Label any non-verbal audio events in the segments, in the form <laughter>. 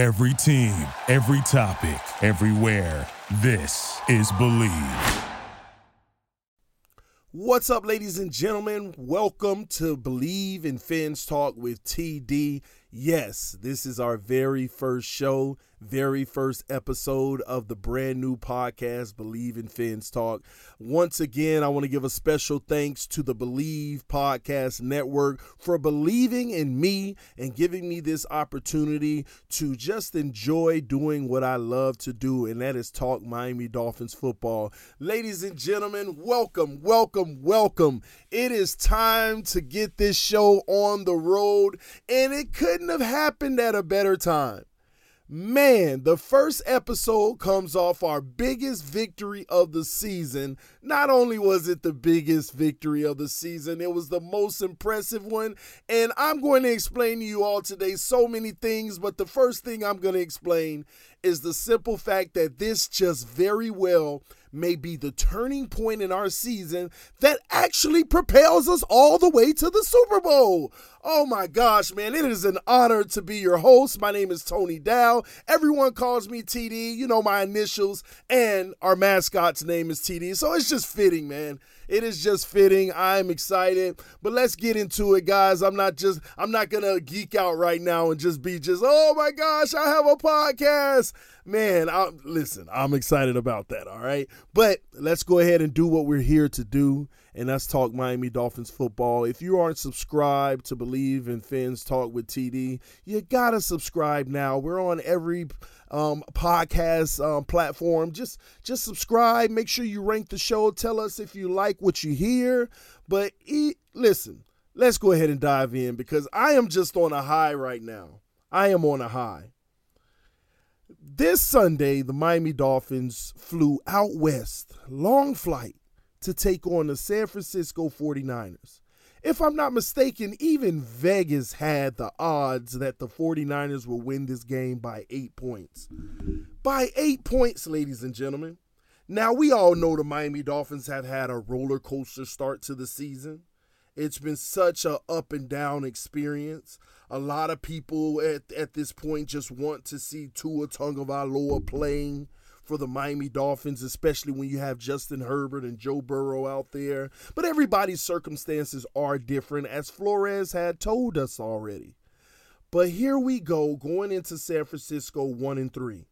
Every team, every topic, everywhere. This is Believe. What's up, ladies and gentlemen? Welcome to Believe in Fins Talk with TD. Yes, this is our very first show, very first episode of the brand new podcast, Believe in Fins Talk. Once again, I want to give a special thanks to the Believe Podcast Network for believing in me and giving me this opportunity to just enjoy doing what I love to do, and that is talk Miami Dolphins football. Ladies and gentlemen, welcome, welcome, welcome. It is time to get this show on the road, and it couldn't have happened at a better time. Man, the first episode comes off our biggest victory of the season. Not only was it the biggest victory of the season, it was the most impressive one. And I'm going to explain to you all today so many things, but the first thing I'm going to explain is the simple fact that this just very well may be the turning point in our season that actually propels us all the way to the Super Bowl. Oh my gosh, man, it is an honor to be your host. My name is Tony Dow. Everyone calls me TD, you know my initials, and our mascot's name is TD. So it's just fitting, man. It is just fitting. I'm excited. But let's get into it, guys. I'm not just I'm not to geek out right now and just be just, "Oh my gosh, I have a podcast." Man, I listen, I'm excited about that, all right? But let's go ahead and do what we're here to do and that's talk Miami Dolphins football. If you aren't subscribed to Believe in Fins Talk with TD, you gotta subscribe now. We're on every um, podcast um, platform. Just just subscribe. Make sure you rank the show. Tell us if you like what you hear. But e- listen, let's go ahead and dive in because I am just on a high right now. I am on a high. This Sunday, the Miami Dolphins flew out west, long flight, to take on the San Francisco 49ers. If I'm not mistaken, even Vegas had the odds that the 49ers will win this game by eight points. By eight points, ladies and gentlemen. Now, we all know the Miami Dolphins have had a roller coaster start to the season. It's been such a up and down experience. A lot of people at, at this point just want to see Tua Tagovailoa playing for the Miami Dolphins, especially when you have Justin Herbert and Joe Burrow out there. But everybody's circumstances are different, as Flores had told us already. But here we go, going into San Francisco 1 and 3.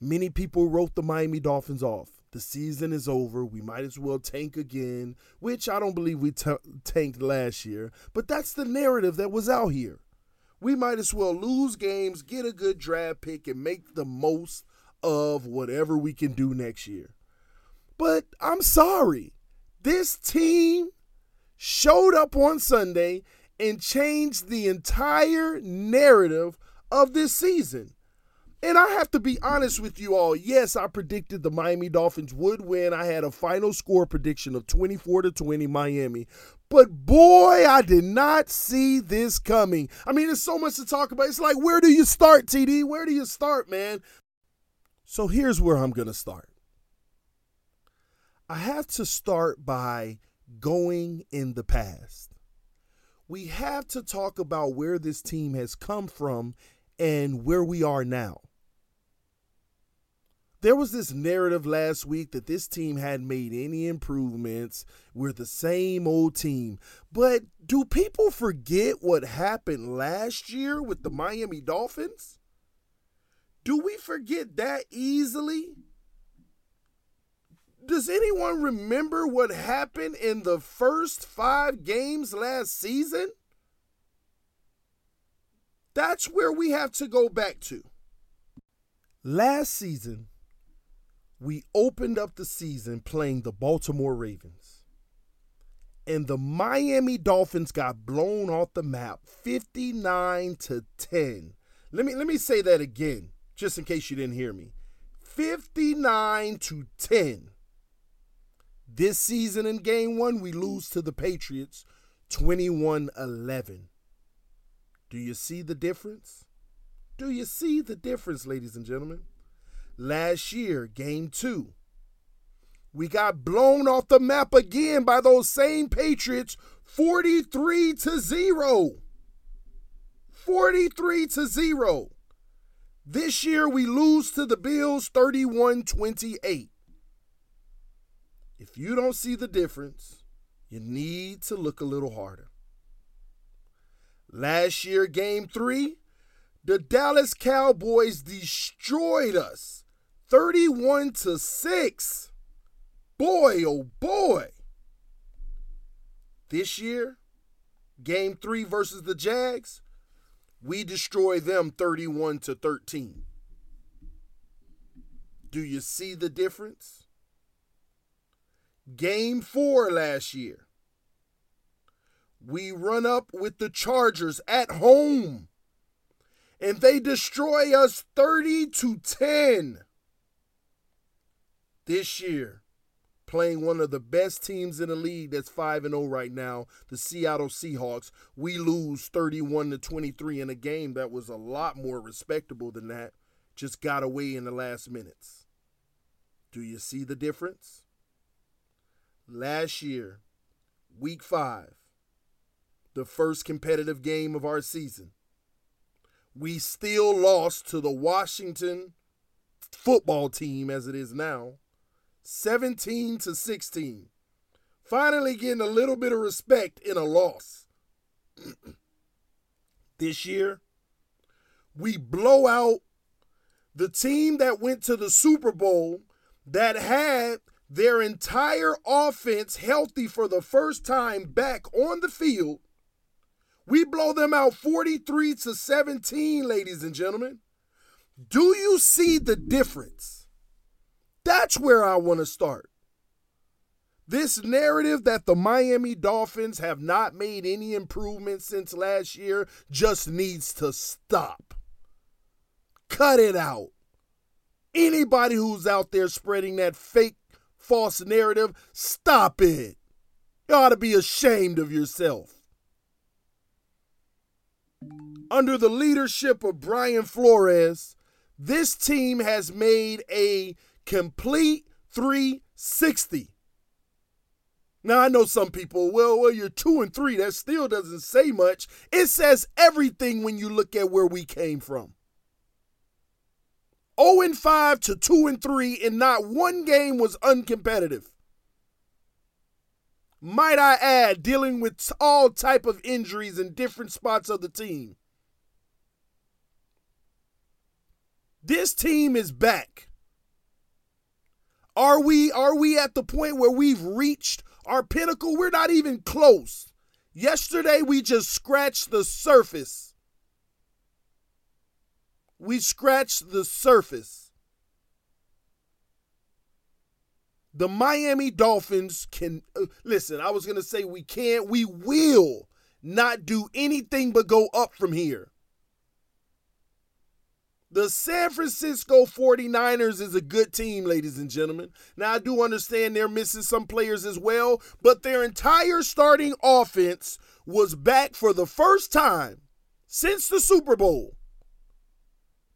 Many people wrote the Miami Dolphins off. The season is over. We might as well tank again, which I don't believe we t- tanked last year, but that's the narrative that was out here. We might as well lose games, get a good draft pick, and make the most of whatever we can do next year. But I'm sorry. This team showed up on Sunday and changed the entire narrative of this season. And I have to be honest with you all. Yes, I predicted the Miami Dolphins would win. I had a final score prediction of 24 to 20 Miami. But boy, I did not see this coming. I mean, there's so much to talk about. It's like, where do you start, TD? Where do you start, man? So here's where I'm going to start. I have to start by going in the past. We have to talk about where this team has come from and where we are now. There was this narrative last week that this team hadn't made any improvements. We're the same old team. But do people forget what happened last year with the Miami Dolphins? Do we forget that easily? Does anyone remember what happened in the first five games last season? That's where we have to go back to. Last season, we opened up the season playing the Baltimore Ravens. And the Miami Dolphins got blown off the map 59 to 10. Let me let me say that again just in case you didn't hear me. 59 to 10. This season in game one, we lose to the Patriots 21 11. Do you see the difference? Do you see the difference, ladies and gentlemen? Last year, game two, we got blown off the map again by those same Patriots 43 to 0. 43 to 0. This year we lose to the Bills 31 28. If you don't see the difference, you need to look a little harder. Last year, game three, the Dallas Cowboys destroyed us 31 to 6. Boy, oh boy. This year, game three versus the Jags, we destroy them 31 to 13. Do you see the difference? Game four last year, we run up with the Chargers at home and they destroy us 30 to 10. This year, playing one of the best teams in the league that's 5 and 0 right now, the Seattle Seahawks, we lose 31 to 23 in a game that was a lot more respectable than that. Just got away in the last minutes. Do you see the difference? Last year, week 5, the first competitive game of our season, we still lost to the Washington football team as it is now 17 to 16. Finally getting a little bit of respect in a loss. <clears throat> this year, we blow out the team that went to the Super Bowl that had their entire offense healthy for the first time back on the field. We blow them out 43 to 17, ladies and gentlemen. Do you see the difference? That's where I want to start. This narrative that the Miami Dolphins have not made any improvements since last year just needs to stop. Cut it out. Anybody who's out there spreading that fake, false narrative, stop it. You ought to be ashamed of yourself. Under the leadership of Brian Flores, this team has made a complete 360. Now I know some people, well, well, you're two and three. That still doesn't say much. It says everything when you look at where we came from. 0 and 5 to 2 and 3, and not one game was uncompetitive. Might I add, dealing with all type of injuries in different spots of the team. This team is back. Are we are we at the point where we've reached our pinnacle? We're not even close. Yesterday we just scratched the surface. We scratched the surface. The Miami Dolphins can uh, listen, I was going to say we can't, we will not do anything but go up from here. The San Francisco 49ers is a good team, ladies and gentlemen. Now, I do understand they're missing some players as well, but their entire starting offense was back for the first time since the Super Bowl.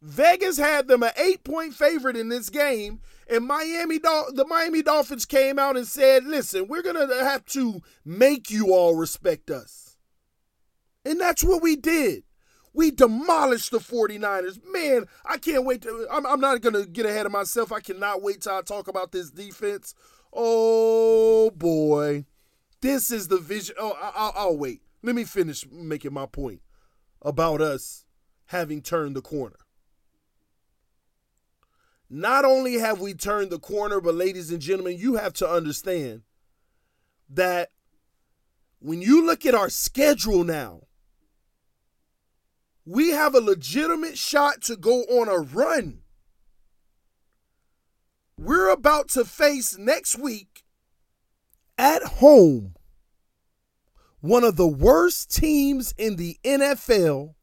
Vegas had them an eight point favorite in this game, and Miami the Miami Dolphins came out and said, "Listen, we're gonna have to make you all respect us," and that's what we did. We demolished the 49ers. Man, I can't wait to. I'm, I'm not going to get ahead of myself. I cannot wait till I talk about this defense. Oh, boy. This is the vision. Oh, I'll, I'll wait. Let me finish making my point about us having turned the corner. Not only have we turned the corner, but ladies and gentlemen, you have to understand that when you look at our schedule now, we have a legitimate shot to go on a run. We're about to face next week at home one of the worst teams in the NFL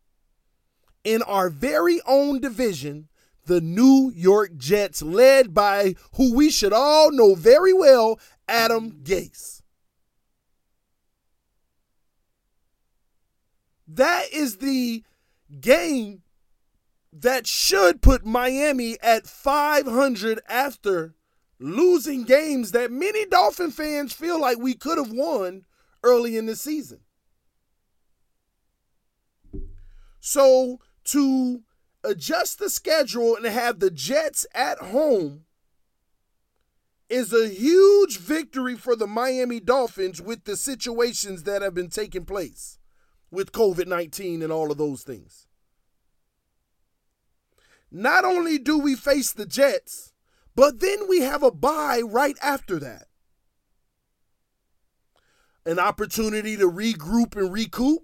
in our very own division, the New York Jets, led by who we should all know very well, Adam Gase. That is the game that should put Miami at 500 after losing games that many Dolphin fans feel like we could have won early in the season. So to adjust the schedule and have the Jets at home is a huge victory for the Miami Dolphins with the situations that have been taking place with COVID 19 and all of those things. Not only do we face the Jets, but then we have a bye right after that. An opportunity to regroup and recoup.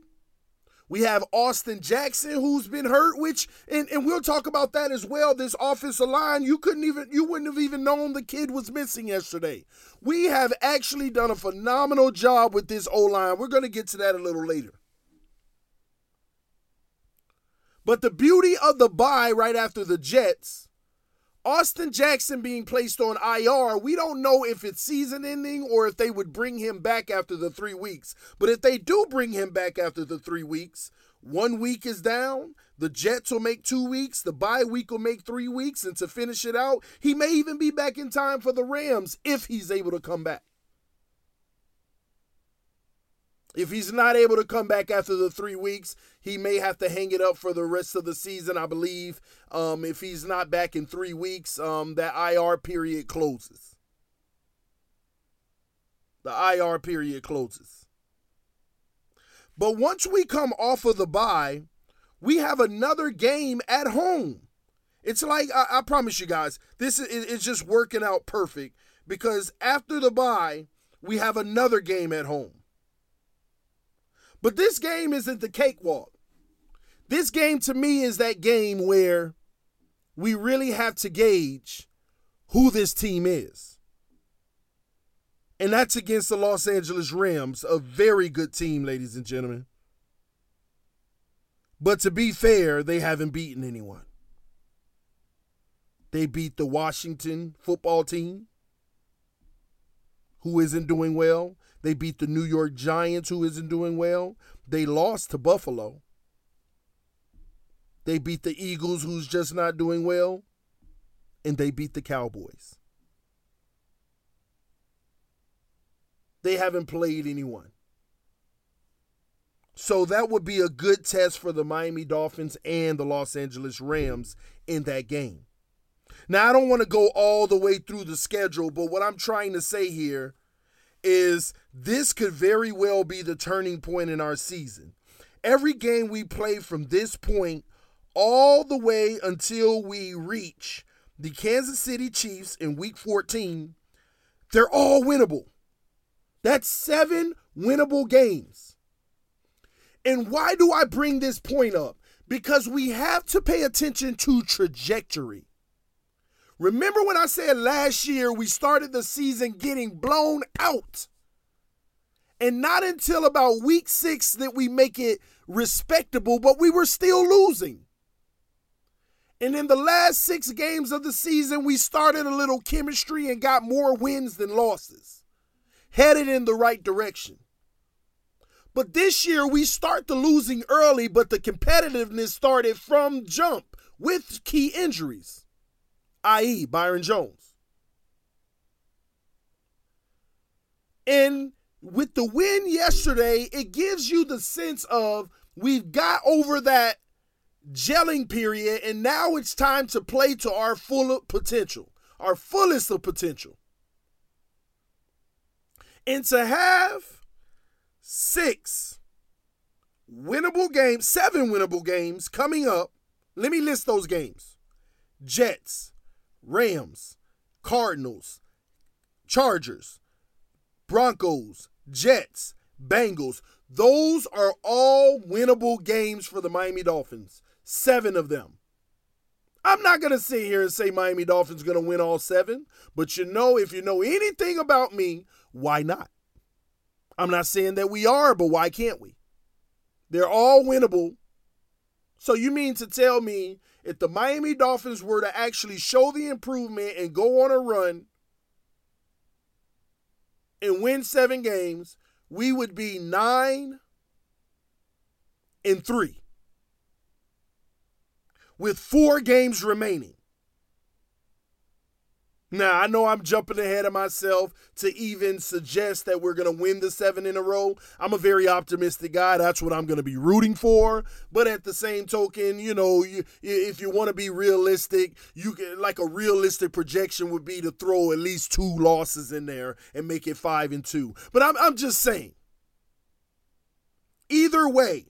We have Austin Jackson who's been hurt, which and, and we'll talk about that as well. This offensive line, you couldn't even you wouldn't have even known the kid was missing yesterday. We have actually done a phenomenal job with this O line. We're to get to that a little later. But the beauty of the bye right after the Jets Austin Jackson being placed on IR, we don't know if it's season ending or if they would bring him back after the three weeks. But if they do bring him back after the three weeks, one week is down. The Jets will make two weeks. The bye week will make three weeks. And to finish it out, he may even be back in time for the Rams if he's able to come back. If he's not able to come back after the three weeks, he may have to hang it up for the rest of the season. I believe um, if he's not back in three weeks, um, that IR period closes. The IR period closes. But once we come off of the bye, we have another game at home. It's like I, I promise you guys, this is it's just working out perfect because after the bye, we have another game at home. But this game isn't the cakewalk. This game to me is that game where we really have to gauge who this team is. And that's against the Los Angeles Rams, a very good team, ladies and gentlemen. But to be fair, they haven't beaten anyone. They beat the Washington football team, who isn't doing well. They beat the New York Giants, who isn't doing well. They lost to Buffalo. They beat the Eagles, who's just not doing well. And they beat the Cowboys. They haven't played anyone. So that would be a good test for the Miami Dolphins and the Los Angeles Rams in that game. Now, I don't want to go all the way through the schedule, but what I'm trying to say here is this could very well be the turning point in our season. Every game we play from this point all the way until we reach the Kansas City Chiefs in week 14, they're all winnable. That's seven winnable games. And why do I bring this point up? Because we have to pay attention to trajectory. Remember when I said last year we started the season getting blown out? And not until about week six that we make it respectable, but we were still losing. And in the last six games of the season, we started a little chemistry and got more wins than losses, headed in the right direction. But this year, we start the losing early, but the competitiveness started from jump with key injuries i.e., Byron Jones. And with the win yesterday, it gives you the sense of we've got over that gelling period, and now it's time to play to our full potential, our fullest of potential. And to have six winnable games, seven winnable games coming up, let me list those games Jets, Rams, Cardinals, Chargers, Broncos, Jets, Bengals. Those are all winnable games for the Miami Dolphins. Seven of them. I'm not going to sit here and say Miami Dolphins going to win all seven, but you know, if you know anything about me, why not? I'm not saying that we are, but why can't we? They're all winnable. So you mean to tell me if the Miami Dolphins were to actually show the improvement and go on a run and win seven games, we would be nine and three with four games remaining. Now, I know I'm jumping ahead of myself to even suggest that we're going to win the seven in a row. I'm a very optimistic guy. That's what I'm going to be rooting for. But at the same token, you know, you, if you want to be realistic, you can, like a realistic projection would be to throw at least two losses in there and make it five and two. But I'm, I'm just saying, either way,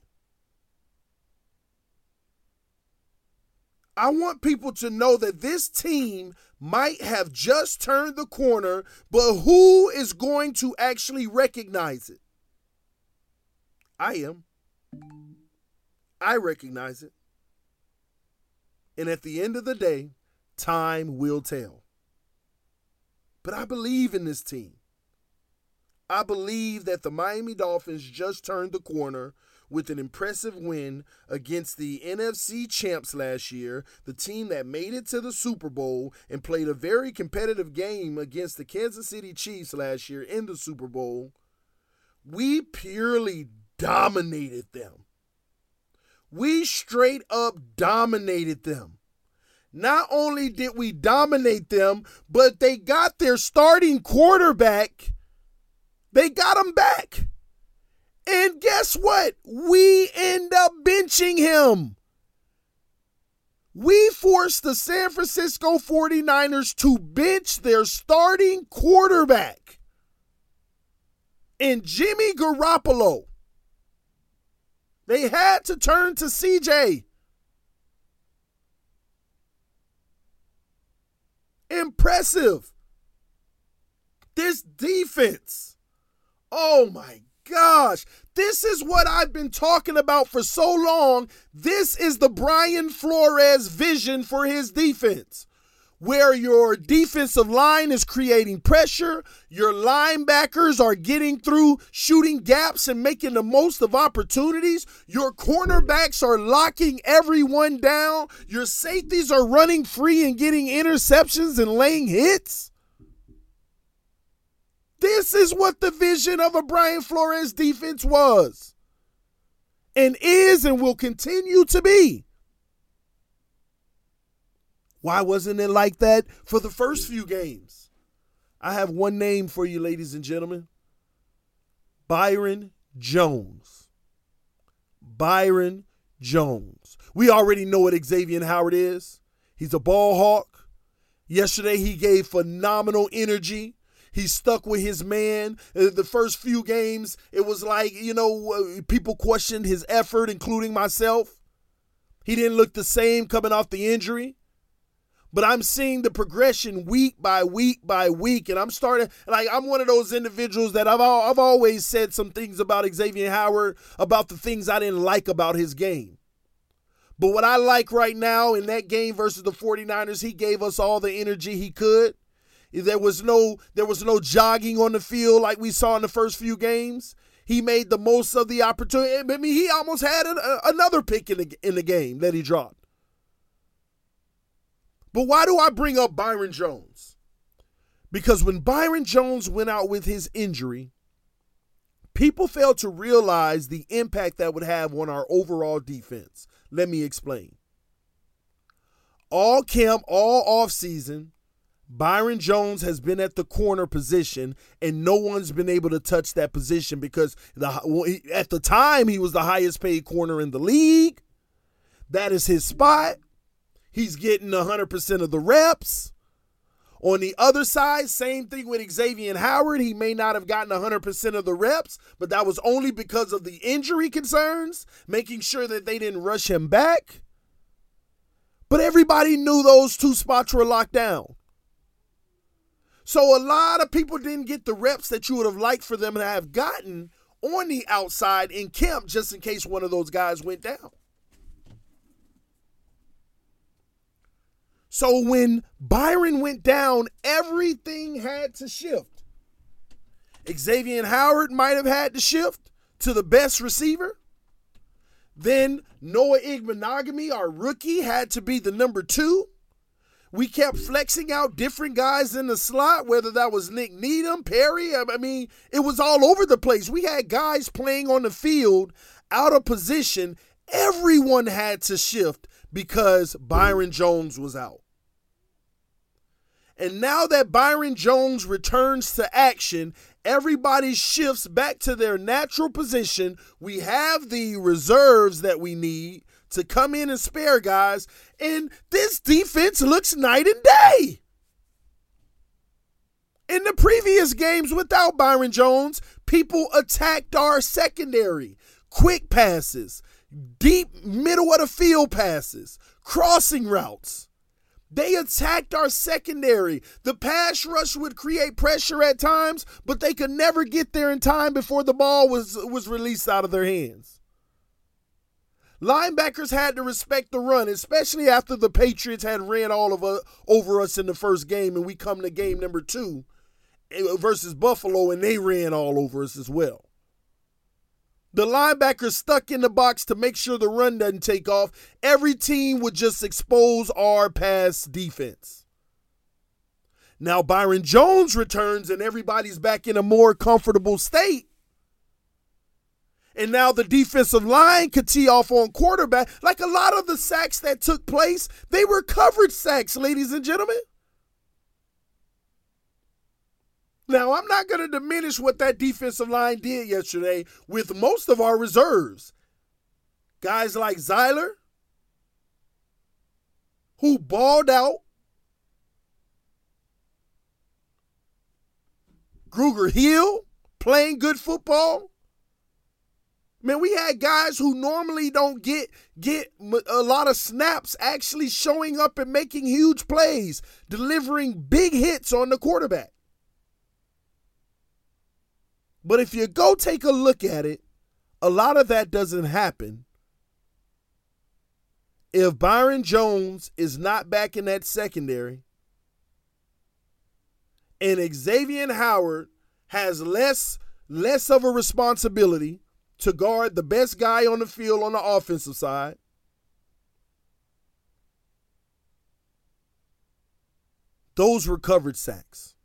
I want people to know that this team might have just turned the corner, but who is going to actually recognize it? I am. I recognize it. And at the end of the day, time will tell. But I believe in this team. I believe that the Miami Dolphins just turned the corner with an impressive win against the NFC champs last year, the team that made it to the Super Bowl and played a very competitive game against the Kansas City Chiefs last year in the Super Bowl. We purely dominated them. We straight up dominated them. Not only did we dominate them, but they got their starting quarterback. They got him back. And guess what? We end up benching him. We forced the San Francisco 49ers to bench their starting quarterback. And Jimmy Garoppolo. They had to turn to CJ. Impressive. This defense. Oh my gosh, this is what I've been talking about for so long. This is the Brian Flores vision for his defense. Where your defensive line is creating pressure, your linebackers are getting through, shooting gaps, and making the most of opportunities. Your cornerbacks are locking everyone down. Your safeties are running free and getting interceptions and laying hits. This is what the vision of a Brian Flores defense was and is and will continue to be. Why wasn't it like that for the first few games? I have one name for you, ladies and gentlemen Byron Jones. Byron Jones. We already know what Xavier Howard is. He's a ball hawk. Yesterday, he gave phenomenal energy he stuck with his man. Uh, the first few games, it was like, you know, uh, people questioned his effort, including myself. He didn't look the same coming off the injury. But I'm seeing the progression week by week by week. And I'm starting, like, I'm one of those individuals that I've, I've always said some things about Xavier Howard, about the things I didn't like about his game. But what I like right now in that game versus the 49ers, he gave us all the energy he could. There was no there was no jogging on the field like we saw in the first few games. He made the most of the opportunity. I mean, he almost had an, a, another pick in the in the game that he dropped. But why do I bring up Byron Jones? Because when Byron Jones went out with his injury, people failed to realize the impact that would have on our overall defense. Let me explain. All camp, all offseason, Byron Jones has been at the corner position, and no one's been able to touch that position because the at the time he was the highest paid corner in the league. That is his spot. He's getting 100% of the reps. On the other side, same thing with Xavier Howard. He may not have gotten 100% of the reps, but that was only because of the injury concerns, making sure that they didn't rush him back. But everybody knew those two spots were locked down. So a lot of people didn't get the reps that you would have liked for them to have gotten on the outside in camp just in case one of those guys went down. So when Byron went down, everything had to shift. Xavier and Howard might have had to shift to the best receiver. Then Noah Igbinoghene, our rookie, had to be the number two. We kept flexing out different guys in the slot, whether that was Nik Needham, Perry. I mean, it was all over the place. We had guys playing on the field out of position. Everyone had to shift because Byron Jones was out. And now that Byron Jones returns to action, everybody shifts back to their natural position. We have the reserves that we need to come in and spare guys, and this defense looks night and day. In the previous games without Byron Jones, people attacked our secondary. Quick passes, deep middle of the field passes, crossing routes. They attacked our secondary. The pass rush would create pressure at times, but they could never get there in time before the ball was, was released out of their hands. Linebackers had to respect the run, especially after the Patriots had ran all of us over us in the first game, and we come to game number two eh, versus Buffalo, and they ran all over us as well. The linebackers stuck in the box to make sure the run doesn't take off. Every team would just expose our pass defense. Now Byron Jones returns and everybody's back in a more comfortable state. And now the defensive line could tee off on quarterback. Like a lot of the sacks that took place, they were covered sacks, ladies and gentlemen. Now, I'm not going to diminish what that defensive line did yesterday with most of our reserves. Guys like Sieler, who balled out, Grugier-Hill playing good football. Man, we had guys who normally don't get get a lot of snaps actually showing up and making huge plays, delivering big hits on the quarterback. But if you go take a look at it, a lot of that doesn't happen. If Byron Jones is not back in that secondary and Xavier Howard has less less of a responsibility to guard the best guy on the field on the offensive side, those recovered sacks.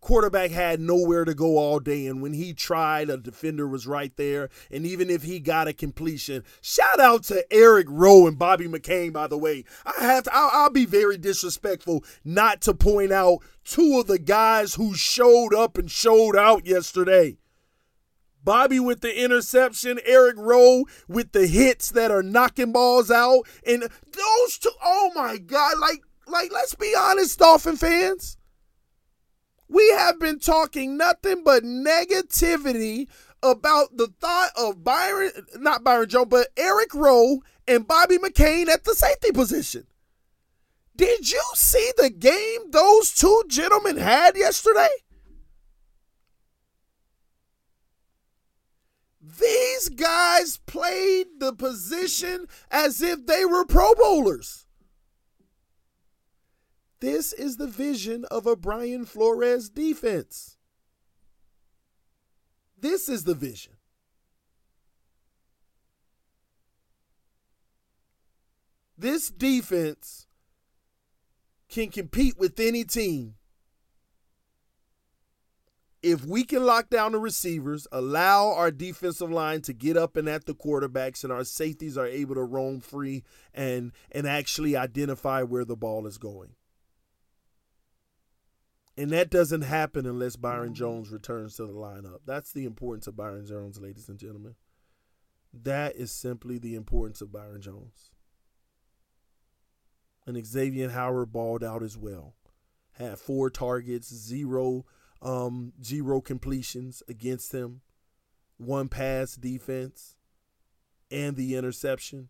Quarterback had nowhere to go all day and when he tried a defender was right there. And even if he got a completion shout out to eric rowe and bobby mccain by the way. I have to I'll, I'll, be very disrespectful not to point out two of the guys who showed up and showed out yesterday Bobby with the interception, Eric Rowe with the hits that are knocking balls out, and those two, oh my God, like, like, let's be honest, Dolphin fans. We have been talking nothing but negativity about the thought of Byron, not Byron Jones, but Eric Rowe and Bobby McCain at the safety position. Did you see the game those two gentlemen had yesterday? These guys played the position as if they were Pro Bowlers. This is the vision of a Brian Flores defense. This is the vision. This defense can compete with any team if we can lock down the receivers, allow our defensive line to get up and at the quarterbacks, and our safeties are able to roam free and and actually identify where the ball is going. And that doesn't happen unless Byron Jones returns to the lineup. That's the importance of Byron Jones, ladies and gentlemen. That is simply the importance of Byron Jones. And Xavier Howard balled out as well. Had four targets, zero um, zero completions against him, one pass defense, and the interception.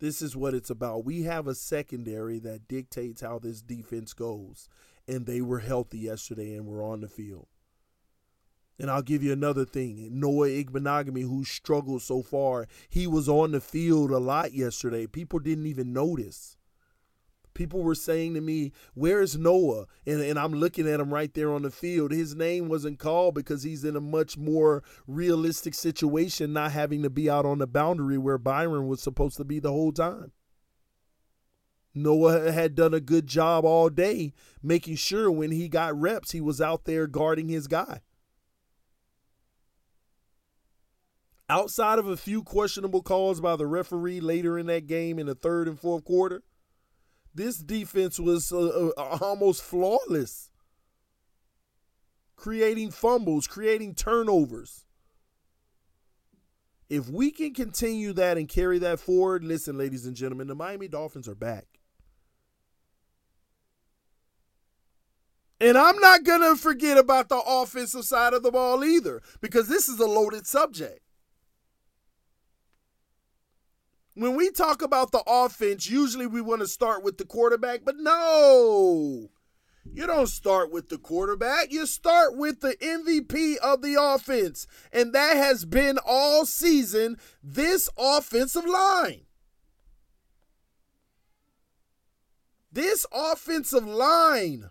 This is what it's about. We have a secondary that dictates how this defense goes and they were healthy yesterday and were on the field. And I'll give you another thing. Noah Igbinoghene, who struggled so far, he was on the field a lot yesterday. People didn't even notice. People were saying to me, Where's Noah? And, and I'm looking at him right there on the field. His name wasn't called because he's in a much more realistic situation, not having to be out on the boundary where Byron was supposed to be the whole time. Noah had done a good job all day making sure when he got reps, he was out there guarding his guy. Outside of a few questionable calls by the referee later in that game in the third and fourth quarter, this defense was uh, uh, almost flawless, creating fumbles, creating turnovers. If we can continue that and carry that forward, listen, ladies and gentlemen, the Miami Dolphins are back. And I'm not going to forget about the offensive side of the ball either, because this is a loaded subject. When we talk about the offense, usually we want to start with the quarterback, but no. You don't start with the quarterback. You start with the MVP of the offense. And that has been all season this offensive line. This offensive line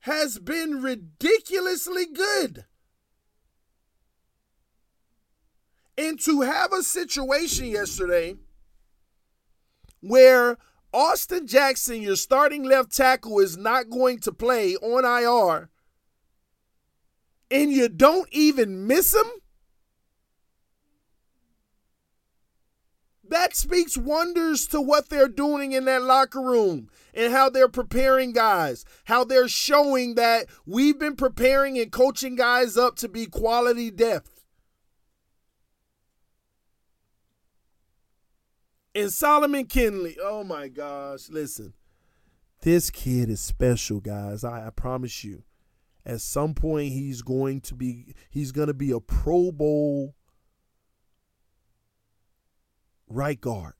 has been ridiculously good. And to have a situation yesterday where Austin Jackson, your starting left tackle, is not going to play on IR, and you don't even miss him? That speaks wonders to what they're doing in that locker room and how they're preparing guys, how they're showing that we've been preparing and coaching guys up to be quality depth. And Solomon Kindley, oh my gosh, listen. This kid is special, guys. I, I promise you. At some point he's going to be he's going to be a Pro Bowl right guard.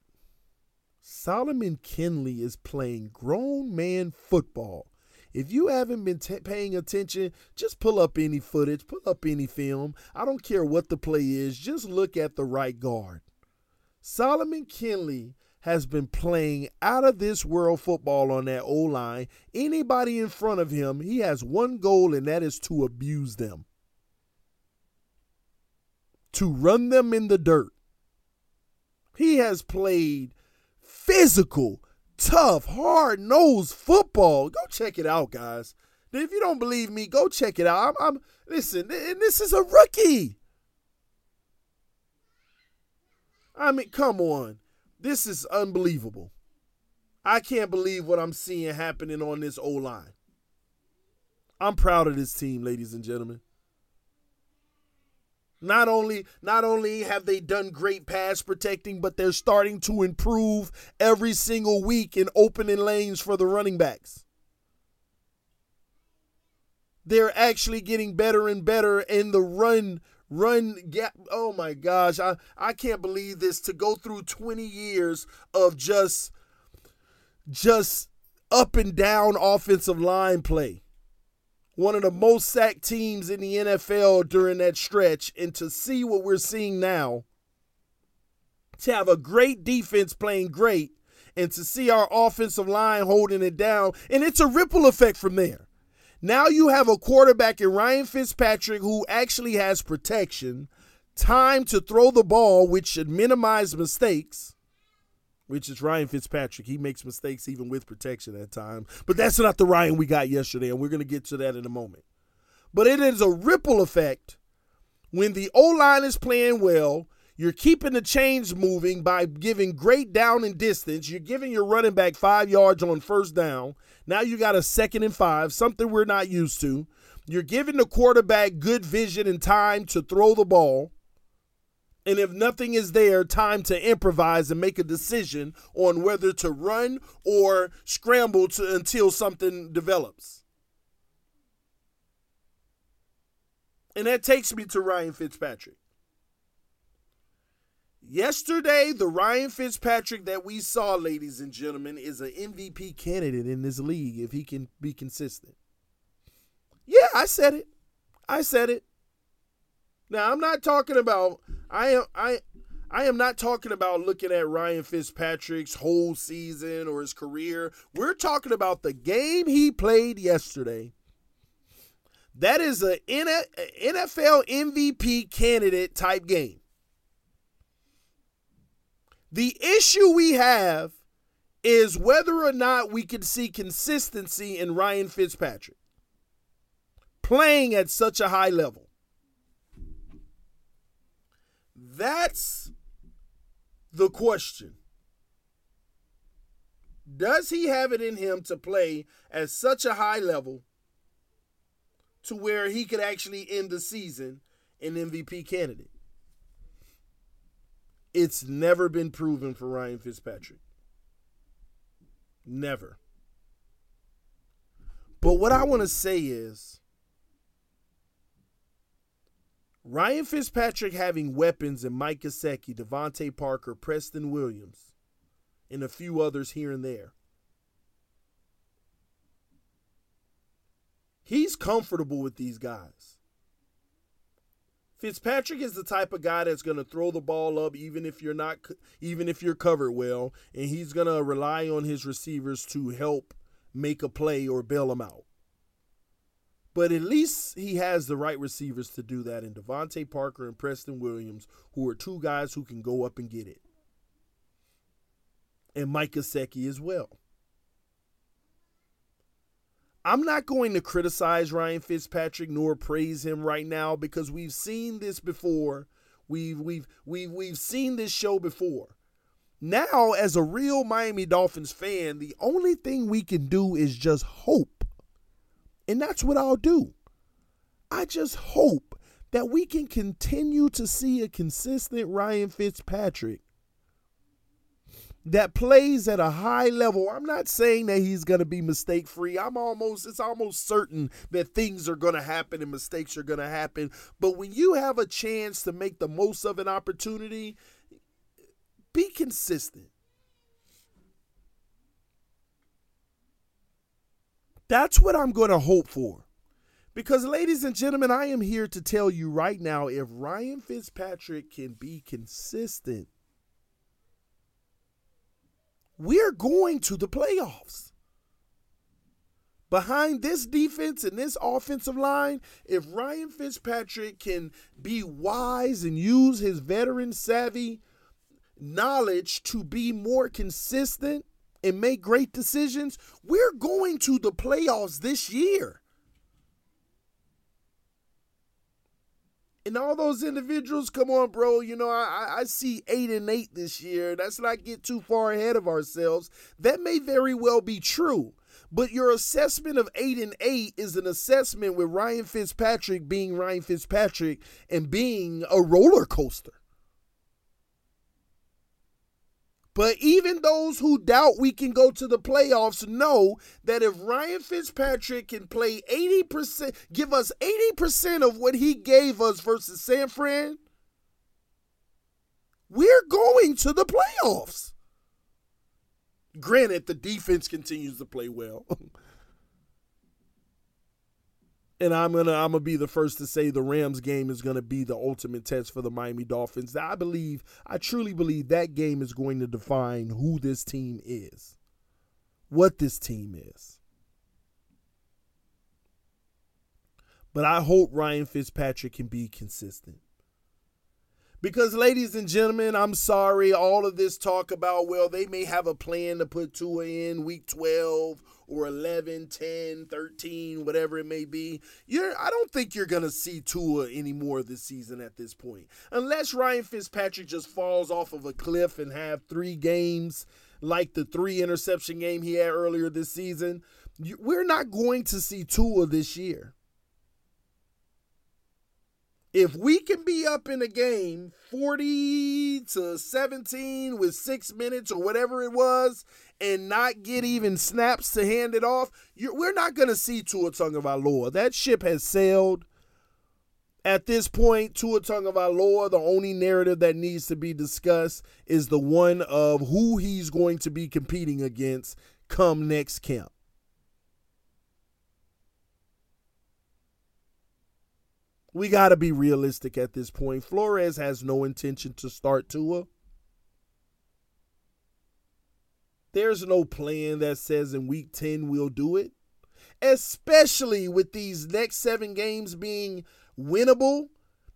Solomon Kindley is playing grown man football. If you haven't been t- paying attention, just pull up any footage, pull up any film. I don't care what the play is, just look at the right guard. Solomon Kindley has been playing out of this world football on that O line. Anybody in front of him, he has one goal, and that is to abuse them, to run them in the dirt. He has played physical, tough, hard nosed football. Go check it out, guys. If you don't believe me, go check it out. I'm, I'm listen, and this is a rookie. I mean, come on. This is unbelievable. I can't believe what I'm seeing happening on this O line. I'm proud of this team, ladies and gentlemen. Not only not only have they done great pass protecting, but they're starting to improve every single week in opening lanes for the running backs. They're actually getting better and better in the run run gap. Oh my gosh, I, I can't believe this to go through 20 years of just just up and down offensive line play. One of the most sacked teams in the NFL during that stretch, and to see what we're seeing now, to have a great defense playing great, and to see our offensive line holding it down, and it's a ripple effect from there. Now you have a quarterback in Ryan Fitzpatrick who actually has protection, time to throw the ball, which should minimize mistakes, which is Ryan Fitzpatrick. He makes mistakes even with protection at times. But that's not the Ryan we got yesterday, and we're going to get to that in a moment. But it is a ripple effect when the O line is playing well you're keeping the chains moving by giving great down and distance. You're giving your running back five yards on first down. Now you got a second and five, something we're not used to. You're giving the quarterback good vision and time to throw the ball. And if nothing is there, time to improvise and make a decision on whether to run or scramble to, until something develops. And that takes me to Ryan Fitzpatrick. Yesterday, the Ryan Fitzpatrick that we saw, ladies and gentlemen, is an MVP candidate in this league if he can be consistent. Yeah, I said it. I said it. Now, I'm not talking about I am I I am not talking about looking at Ryan Fitzpatrick's whole season or his career. We're talking about the game he played yesterday. That is a NFL MVP candidate type game. The issue we have is whether or not we can see consistency in Ryan Fitzpatrick playing at such a high level. That's the question. Does he have it in him to play at such a high level to where he could actually end the season an MVP candidate? It's never been proven for Ryan Fitzpatrick. Never. But what I want to say is Ryan Fitzpatrick having weapons in Mike Gesicki, DeVante Parker, Preston Williams, and a few others here and there. He's comfortable with these guys. Fitzpatrick is the type of guy that's going to throw the ball up even if you're not even if you're covered well and he's going to rely on his receivers to help make a play or bail him out. But at least he has the right receivers to do that in DeVante Parker and Preston Williams, who are two guys who can go up and get it. And Mike Gesicki as well. I'm not going to criticize Ryan Fitzpatrick nor praise him right now because we've seen this before. We've we've we've we've seen this show before. Now, as a real Miami Dolphins fan, the only thing we can do is just hope. And that's what I'll do. I just hope that we can continue to see a consistent Ryan Fitzpatrick that plays at a high level. I'm not saying that he's going to be mistake free. I'm almost it's almost certain that things are going to happen and mistakes are going to happen. But when you have a chance to make the most of an opportunity, be consistent. That's what I'm going to hope for. Because, ladies and gentlemen, I am here to tell you right now if Ryan Fitzpatrick can be consistent, we're going to the playoffs. Behind this defense and this offensive line, if Ryan Fitzpatrick can be wise and use his veteran savvy knowledge to be more consistent and make great decisions, we're going to the playoffs this year. And all those individuals, come on, bro. You know, I, I see eight and eight this year. Let's not get too far ahead of ourselves. That may very well be true. But your assessment of eight and eight is an assessment with Ryan Fitzpatrick being Ryan Fitzpatrick and being a roller coaster. But even those who doubt we can go to the playoffs know that if Ryan Fitzpatrick can play 80%, give us 80% of what he gave us versus San Fran, we're going to the playoffs. Granted, the defense continues to play well. <laughs> And I'm gonna I'm gonna be the first to say the Rams game is gonna be the ultimate test for the Miami Dolphins. I believe, I truly believe that game is going to define who this team is, what this team is. But I hope Ryan Fitzpatrick can be consistent. Because, ladies and gentlemen, I'm sorry, all of this talk about, well, they may have a plan to put Tua in week 12 or 11, 10, 13, whatever it may be. You're I don't think you're going to see Tua anymore this season at this point. Unless Ryan Fitzpatrick just falls off of a cliff and have 3 games like the 3 interception game he had earlier this season. We're not going to see Tua this year. If we can be up in a game 40 to 17 with six minutes or whatever it was and not get even snaps to hand it off, we're not going to see Tua Tagovailoa. That ship has sailed. At this point, Tua Tagovailoa, the only narrative that needs to be discussed is the one of who he's going to be competing against come next camp. We got to be realistic at this point. Flores has no intention to start Tua. There's no plan that says in week 10 we'll do it, especially with these next seven games being winnable.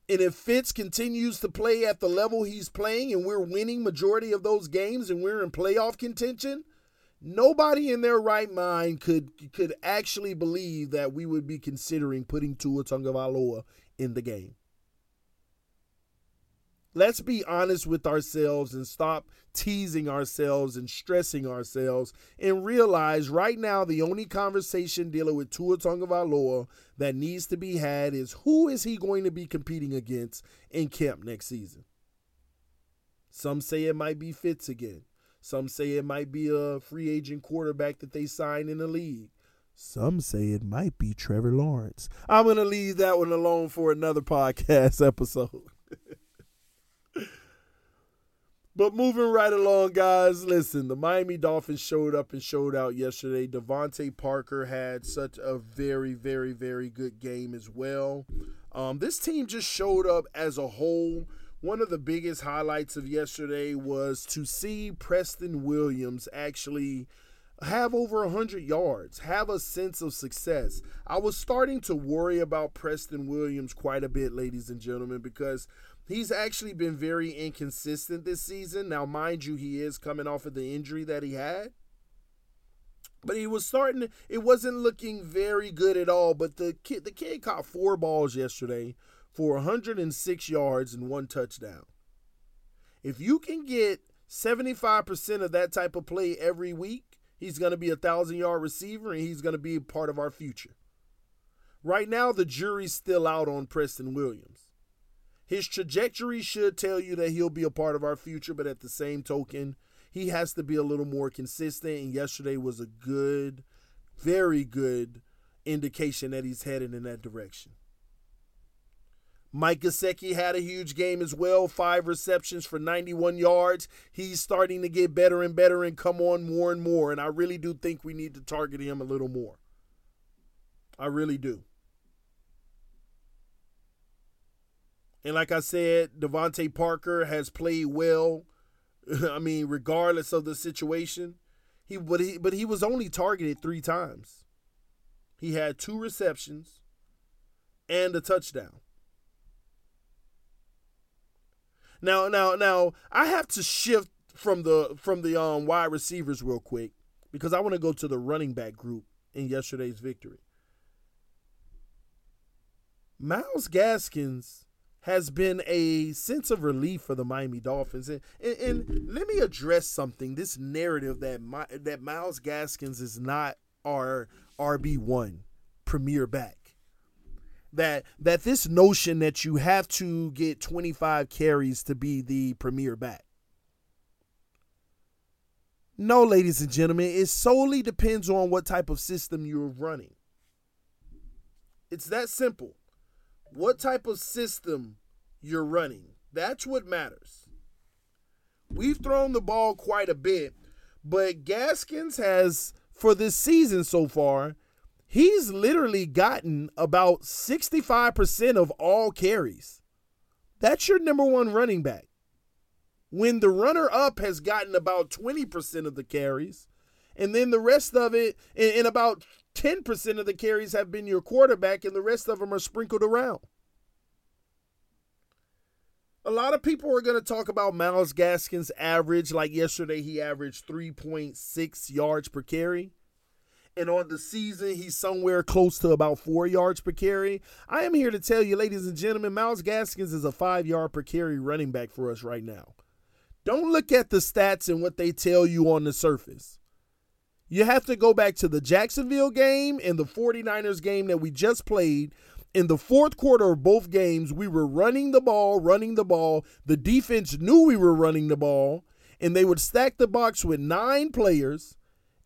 And if Fitz continues to play at the level he's playing and we're winning majority of those games and we're in playoff contention, nobody in their right mind could could actually believe that we would be considering putting Tua Tagovailoa in the game. Let's be honest with ourselves and stop teasing ourselves and stressing ourselves and realize right now the only conversation dealing with Tua Tagovailoa that needs to be had is who is he going to be competing against in camp next season? Some say it might be Fitz again. Some say it might be a free agent quarterback that they sign in the league. Some say it might be Trevor Lawrence. I'm going to leave that one alone for another <laughs> podcast episode. <laughs> But moving right along, guys, listen, the Miami Dolphins showed up and showed out yesterday. DeVante Parker had such a very, very, very good game as well. Um, this team just showed up as a whole. One of the biggest highlights of yesterday was to see Preston Williams actually have over 100 yards, have a sense of success. I was starting to worry about Preston Williams quite a bit, ladies and gentlemen, because – He's actually been very inconsistent this season. Now, mind you, he is coming off of the injury that he had. But he was starting it wasn't looking very good at all. But the kid the kid caught four balls yesterday for 106 yards and one touchdown. If you can get 75% of that type of play every week, he's going to be a thousand yard receiver and he's going to be part of our future. Right now, the jury's still out on Preston Williams. His trajectory should tell you that he'll be a part of our future, but at the same token, he has to be a little more consistent. And yesterday was a good, very good indication that he's headed in that direction. Mike Gesicki had a huge game as well, five receptions for 91 yards. He's starting to get better and better and come on more and more. And I really do think we need to target him a little more. I really do. And like I said, DeVante Parker has played well. <laughs> I mean, regardless of the situation, he but he but he was only targeted three times. He had two receptions and a touchdown. Now, now, now, I have to shift from the from the um wide receivers real quick because I want to go to the running back group in yesterday's victory. Myles Gaskins has been a sense of relief for the Miami Dolphins. And, and, and let me address something: this narrative that my, that Myles Gaskins is not our RB one premier back. That that this notion that you have to get 25 carries to be the premier back. No, ladies and gentlemen, it solely depends on what type of system you're running. It's that simple what type of system you're running. That's what matters. We've thrown the ball quite a bit, but Gaskins has, for this season so far, he's literally gotten about 65% of all carries. That's your number one running back. When the runner up has gotten about 20% of the carries, and then the rest of it, and about 10% of the carries have been your quarterback, and the rest of them are sprinkled around. A lot of people are going to talk about Myles Gaskins' average. Like yesterday, he averaged 3.6 yards per carry. And on the season, he's somewhere close to about four yards per carry. I am here to tell you, ladies and gentlemen, Myles Gaskins is a five yard per carry running back for us right now. Don't look at the stats and what they tell you on the surface. You have to go back to the Jacksonville game and the 49ers game that we just played in the fourth quarter of both games, we were running the ball, running the ball. The defense knew we were running the ball, and they would stack the box with nine players,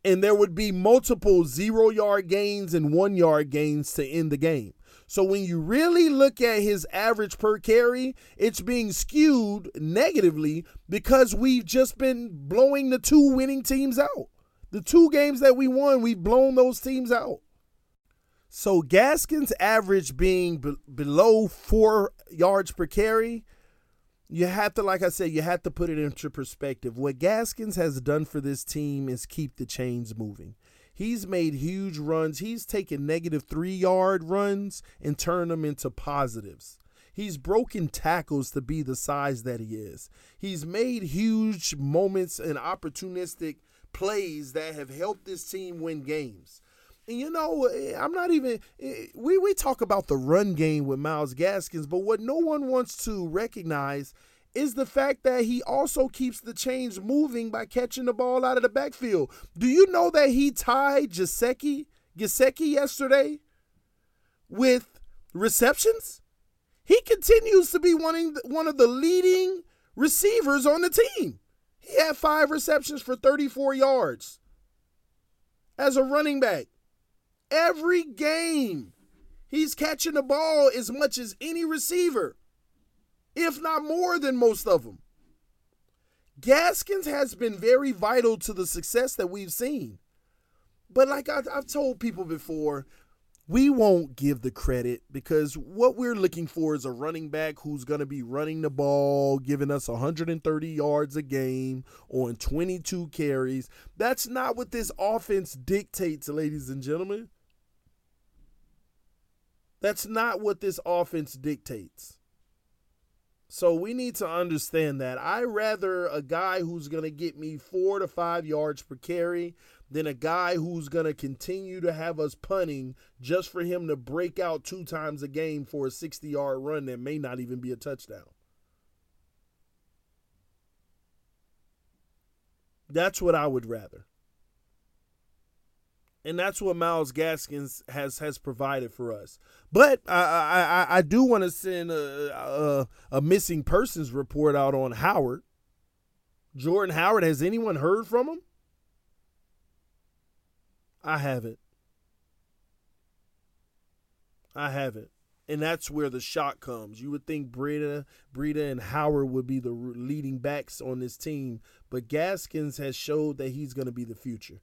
and there would be multiple zero yard gains and one yard gains to end the game. So when you really look at his average per carry, it's being skewed negatively because we've just been blowing the two winning teams out. The two games that we won, we've blown those teams out. So Gaskins' average being be- below four yards per carry, you have to, like I said, you have to put it into perspective. What Gaskins has done for this team is keep the chains moving. He's made huge runs. He's taken negative three yard runs and turned them into positives. He's broken tackles to be the size that he is. He's made huge moments and opportunistic plays that have helped this team win games. And you know, eh, I'm not even eh, we we talk about the run game with Myles Gaskins, but what no one wants to recognize is the fact that he also keeps the chains moving by catching the ball out of the backfield. Do you know that he tied Gesicki, Gesicki yesterday with receptions? He continues to be one, one of the leading receivers on the team. He had five receptions for 34 yards as a running back. Every game, he's catching the ball as much as any receiver, if not more than most of them. Gaskins has been very vital to the success that we've seen. But like I've told people before, we won't give the credit because what we're looking for is a running back who's going to be running the ball, giving us 130 yards a game on 22 carries. That's not what this offense dictates, ladies and gentlemen. That's not what this offense dictates. So we need to understand that. I rather a guy who's going to get me 4 to 5 yards per carry than a guy who's going to continue to have us punting just for him to break out two times a game for a 60 yard run that may not even be a touchdown. That's what I would rather. And that's what Myles Gaskins has has provided for us. But I I, I do want to send a, a, a missing persons report out on Howard. Jordan Howard. Has anyone heard from him? I haven't. I haven't. And that's where the shock comes. You would think Breida, Breida and Howard would be the leading backs on this team, but Gaskins has showed that he's going to be the future.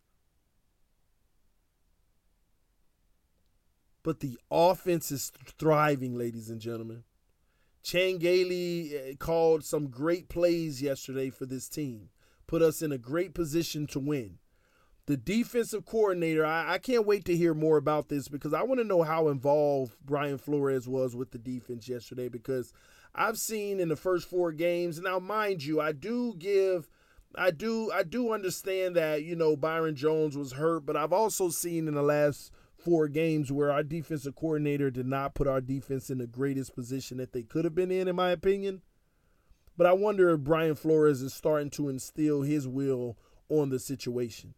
But the offense is thriving, ladies and gentlemen. Chan Gailey eh, called some great plays yesterday for this team, put us in a great position to win the defensive coordinator, I, I, can't wait to hear more about this because I want to know how involved Brian Flores was with the defense yesterday because I've seen in the first four games. Now, mind you, I do give I do I do understand that, you know, Byron Jones was hurt, but I've also seen in the last four games where our defensive coordinator did not put our defense in the greatest position that they could have been in, in my opinion. But I wonder if Brian Flores is starting to instill his will on the situation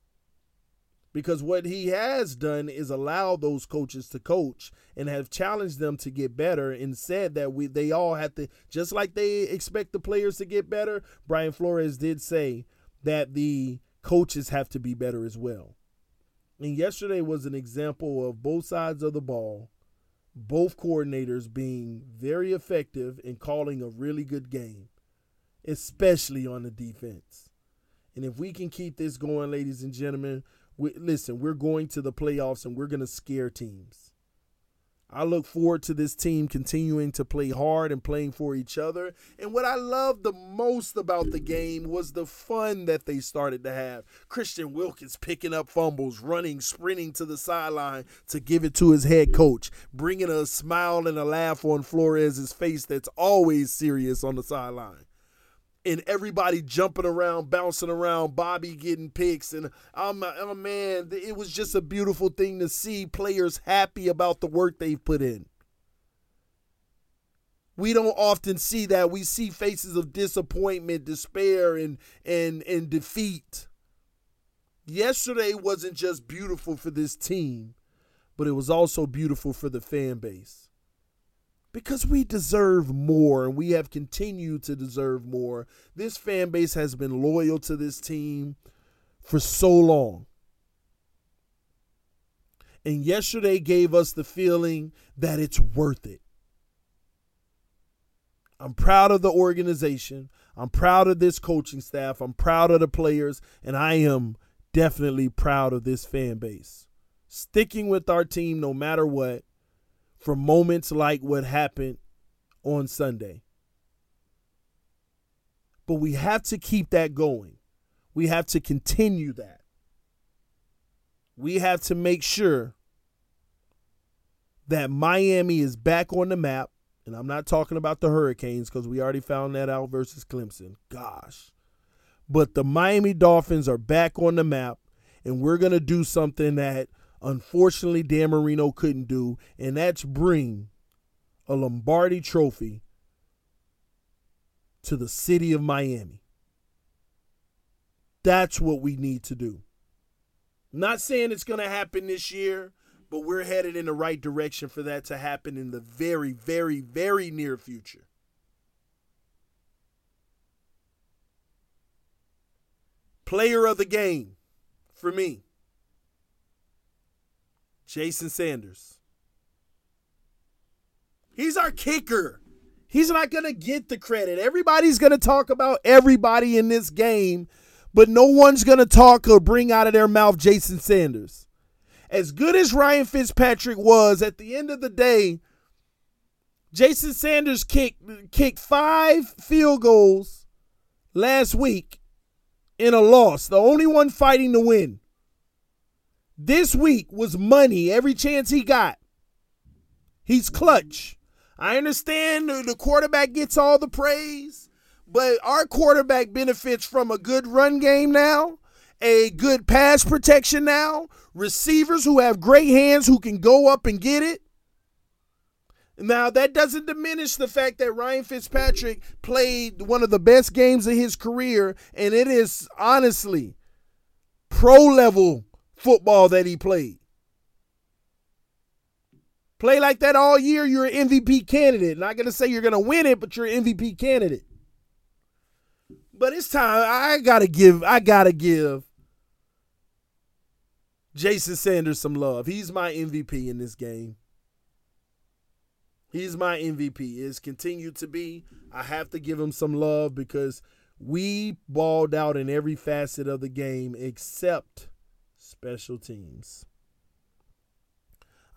because what he has done is allow those coaches to coach and have challenged them to get better and said that we they all have to just like they expect the players to get better brian flores did say that the coaches have to be better as well and yesterday was an example of both sides of the ball both coordinators being very effective in calling a really good game especially on the defense and if we can keep this going ladies and gentlemen we, listen, we're going to the playoffs and we're going to scare teams. I look forward to this team continuing to play hard and playing for each other. And what I loved the most about the game was the fun that they started to have. Christian Wilkins picking up fumbles, running, sprinting to the sideline to give it to his head coach, bringing a smile and a laugh on Flores' face that's always serious on the sideline and everybody jumping around, bouncing around, Bobby getting picks, and I'm, I'm man. It was just a beautiful thing to see players happy about the work they've put in. We don't often see that. We see faces of disappointment, despair, and and and defeat. Yesterday wasn't just beautiful for this team, but it was also beautiful for the fan base because we deserve more and we have continued to deserve more. This fan base has been loyal to this team for so long. And yesterday gave us the feeling that it's worth it. I'm proud of the organization. I'm proud of this coaching staff. I'm proud of the players. And I am definitely proud of this fan base. Sticking with our team no matter what for moments like what happened on Sunday. But we have to keep that going. We have to continue that. We have to make sure that Miami is back on the map. And I'm not talking about the Hurricanes because we already found that out versus Clemson. Gosh. But the Miami Dolphins are back on the map, and we're going to do something that unfortunately Dan Marino couldn't do, and that's bring a Lombardi trophy to the city of Miami. That's what we need to do. Not saying it's going to happen this year, but we're headed in the right direction for that to happen in the very, very, very near future. Player of the game for me, Jason Sanders. He's our kicker. He's not going to get the credit. Everybody's going to talk about everybody in this game, but no one's going to talk or bring out of their mouth Jason Sanders. As good as Ryan Fitzpatrick was, at the end of the day, Jason Sanders kicked kicked five field goals last week in a loss, the only one fighting to win. This week was money every chance he got. He's clutch. I understand the quarterback gets all the praise, but our quarterback benefits from a good run game now, a good pass protection now, receivers who have great hands who can go up and get it. Now, that doesn't diminish the fact that Ryan Fitzpatrick played one of the best games of his career, and it is honestly pro level football that he played. Play like that all year, you're an MVP candidate. Not going to say you're going to win it, but you're an MVP candidate. But it's time. I got to give, I got to give Jason Sanders some love. He's my MVP in this game. He's my MVP. Is continued to be. I have to give him some love because we balled out in every facet of the game except special teams.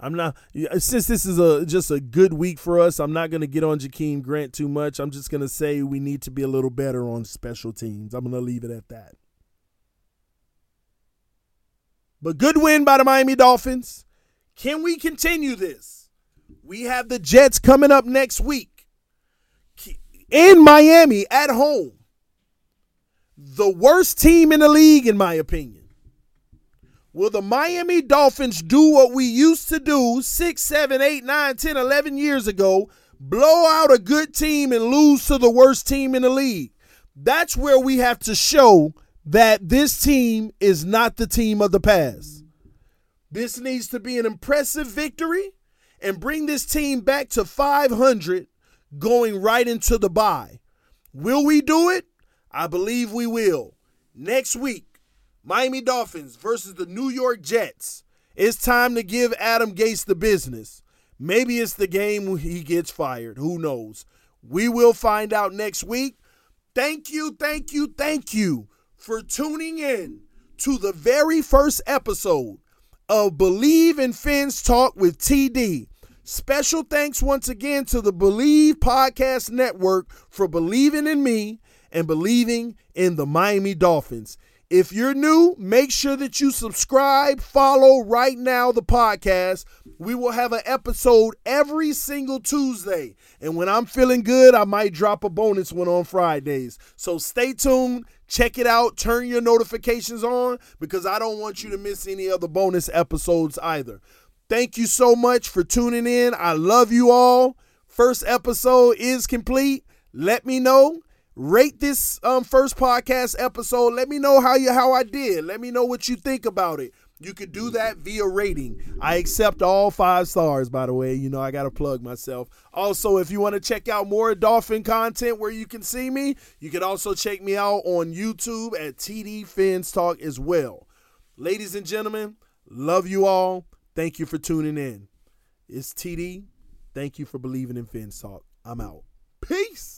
I'm not since this is a just a good week for us. I'm not going to get on Jakeem Grant too much. I'm just going to say we need to be a little better on special teams. I'm going to leave it at that. But good win by the Miami Dolphins. Can we continue this? We have the Jets coming up next week in Miami at home. The worst team in the league, in my opinion. Will the Miami Dolphins do what we used to do six, seven, eight, nine, 10, 11 years ago? Blow out a good team and lose to the worst team in the league. That's where we have to show that this team is not the team of the past. This needs to be an impressive victory and bring this team back to 500 going right into the bye. Will we do it? I believe we will. Next week, Miami Dolphins versus the New York Jets. It's time to give Adam Gase the business. Maybe it's the game he gets fired. Who knows? We will find out next week. Thank you, thank you, thank you for tuning in to the very first episode of Bleav in Fins Talk with TD. Special thanks once again to the Bleav Podcast Network for believing in me and believing in the Miami Dolphins. If you're new, make sure that you subscribe, follow right now the podcast. We will have an episode every single Tuesday. And when I'm feeling good, I might drop a bonus one on Fridays. So stay tuned, check it out, turn your notifications on because I don't want you to miss any other bonus episodes either. Thank you so much for tuning in. I love you all. First episode is complete. Let me know rate this um, first podcast episode. Let me know how you how I did. Let me know what you think about it. You could do that via rating. I accept all five stars, by the way. You know, I got to plug myself. Also, if you want to check out more Dolphin content where you can see me, you can also check me out on YouTube at TD Fins Talk as well. Ladies and gentlemen, love you all. Thank you for tuning in. It's TD. Thank you for believing in Fins Talk. I'm out. Peace.